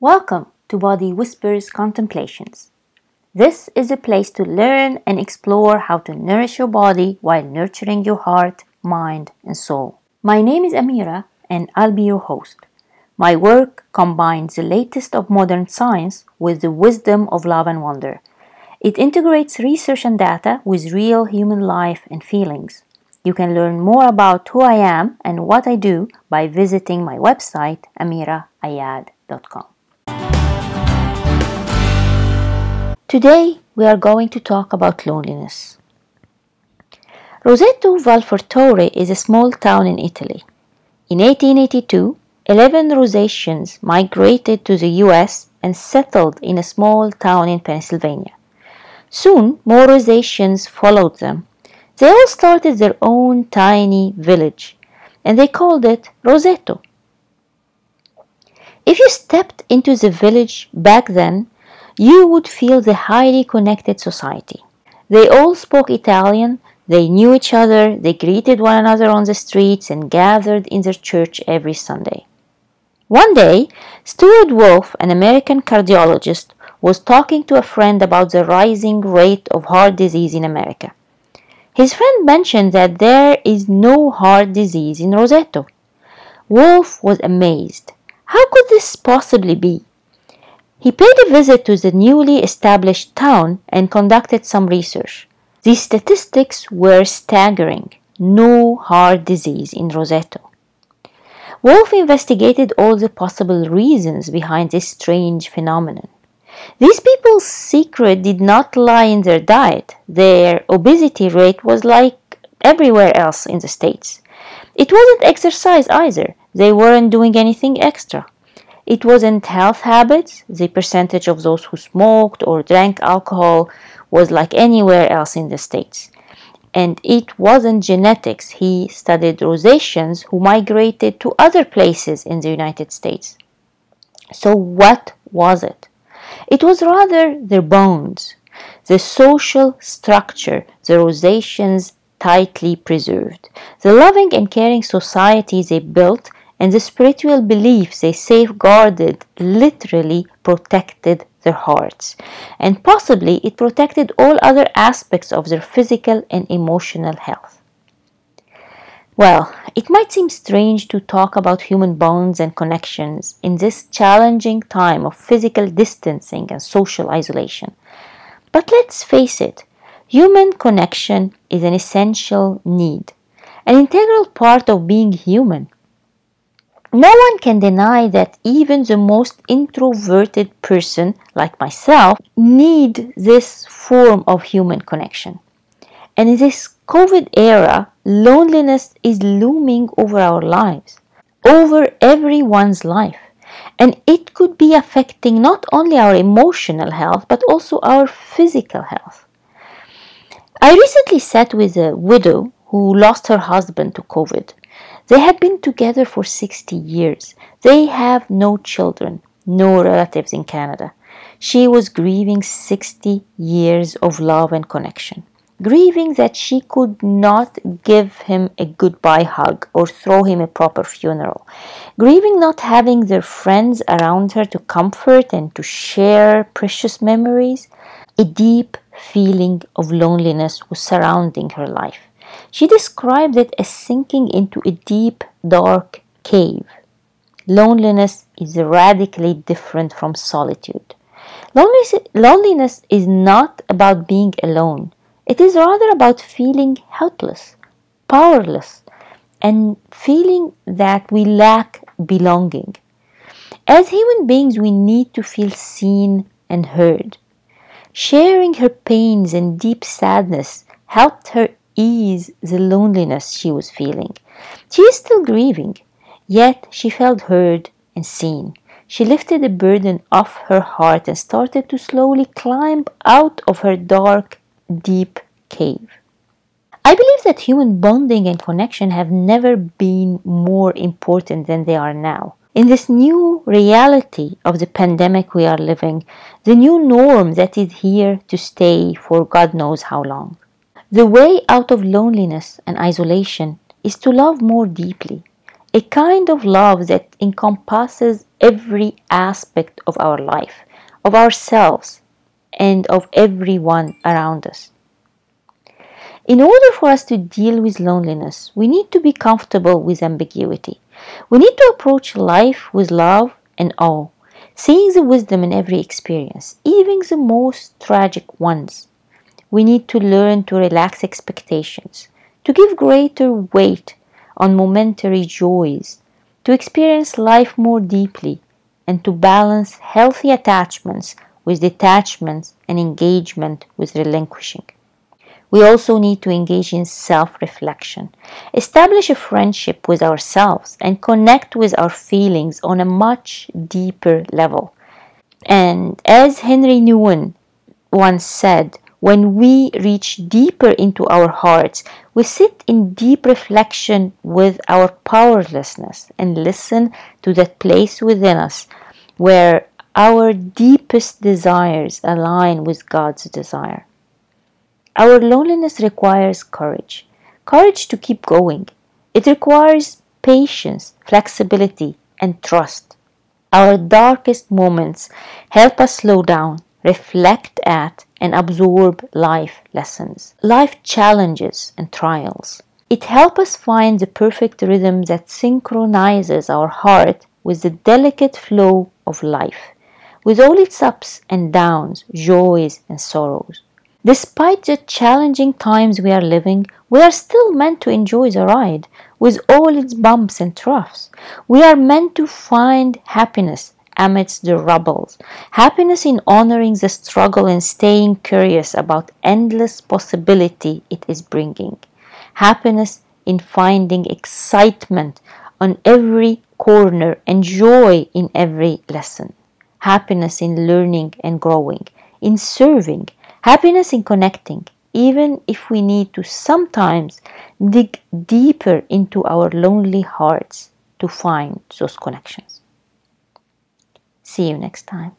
Welcome to Body Whispers Contemplations. This is a place to learn and explore how to nourish your body while nurturing your heart, mind, and soul. My name is Amira, and I'll be your host. My work combines the latest of modern science with the wisdom of love and wonder. It integrates research and data with real human life and feelings. You can learn more about who I am and what I do by visiting my website, amiraayad.com. Today, we are going to talk about loneliness. Roseto Valfortore is a small town in Italy. In 1882, 11 Rosatians migrated to the US and settled in a small town in Pennsylvania. Soon, more Rosatians followed them. They all started their own tiny village, and they called it Roseto. If you stepped into the village back then, you would feel the highly connected society. They all spoke Italian, they knew each other, they greeted one another on the streets, and gathered in their church every Sunday. One day, Stewart Wolf, an American cardiologist, was talking to a friend about the rising rate of heart disease in America. His friend mentioned that there is no heart disease in Roseto. Wolf was amazed. How could this possibly be? He paid a visit to the newly established town and conducted some research. The statistics were staggering. No heart disease in Roseto. Wolf investigated all the possible reasons behind this strange phenomenon. These people's secret did not lie in their diet. Their obesity rate was like everywhere else in the States. It wasn't exercise either. They weren't doing anything extra. It wasn't health habits. The percentage of those who smoked or drank alcohol was like anywhere else in the States. And it wasn't genetics. He studied Rosatians who migrated to other places in the United States. So, what was it? It was rather their bones, the social structure the Rosatians tightly preserved, the loving and caring society they built and the spiritual beliefs they safeguarded literally protected their hearts, and possibly it protected all other aspects of their physical and emotional health. Well, it might seem strange to talk about human bonds and connections in this challenging time of physical distancing and social isolation. But let's face it, human connection is an essential need, an integral part of being human. No one can deny that even the most introverted person, like myself, need this form of human connection. And in this COVID era, loneliness is looming over our lives, over everyone's life. And it could be affecting not only our emotional health, but also our physical health. I recently sat with a widow who lost her husband to COVID. They had been together for 60 years. They have no children, no relatives in Canada. She was grieving 60 years of love and connection, grieving that she could not give him a goodbye hug or throw him a proper funeral, grieving not having their friends around her to comfort and to share precious memories. A deep feeling of loneliness was surrounding her life. She described it as sinking into a deep, dark cave. Loneliness is radically different from solitude. Loneliness is not about being alone, it is rather about feeling helpless, powerless, and feeling that we lack belonging. As human beings, we need to feel seen and heard. Sharing her pains and deep sadness helped her ease the loneliness she was feeling. She is still grieving, yet she felt heard and seen. She lifted the burden off her heart and started to slowly climb out of her dark, deep cave. I believe that human bonding and connection have never been more important than they are now. In this new reality of the pandemic we are living, the new norm that is here to stay for God knows how long. The way out of loneliness and isolation is to love more deeply. a kind of love that encompasses every aspect of our life, of ourselves, and of everyone around us. In order for us to deal with loneliness, we need to be comfortable with ambiguity. We need to approach life with love and awe, seeing the wisdom in every experience, even the most tragic ones. We need to learn to relax expectations, to give greater weight on momentary joys, to experience life more deeply, and to balance healthy attachments with detachment and engagement with relinquishing. We also need to engage in self reflection, establish a friendship with ourselves, and connect with our feelings on a much deeper level. And as Henri Nouwen once said, when we reach deeper into our hearts, we sit in deep reflection with our powerlessness and listen to that place within us where our deepest desires align with God's desire. Our loneliness requires courage, courage to keep going. It requires patience, flexibility, and trust. Our darkest moments help us slow down, reflect at, and absorb life lessons, life challenges, and trials. It helps us find the perfect rhythm that synchronizes our heart with the delicate flow of life, with all its ups and downs, joys and sorrows. Despite the challenging times we are living, we are still meant to enjoy the ride with all its bumps and troughs. We are meant to find happiness amidst the rubbles, happiness in honoring the struggle and staying curious about endless possibility it is bringing, happiness in finding excitement on every corner and joy in every lesson, happiness in learning and growing, in serving. Happiness in connecting, even if we need to sometimes dig deeper into our lonely hearts to find those connections. See you next time.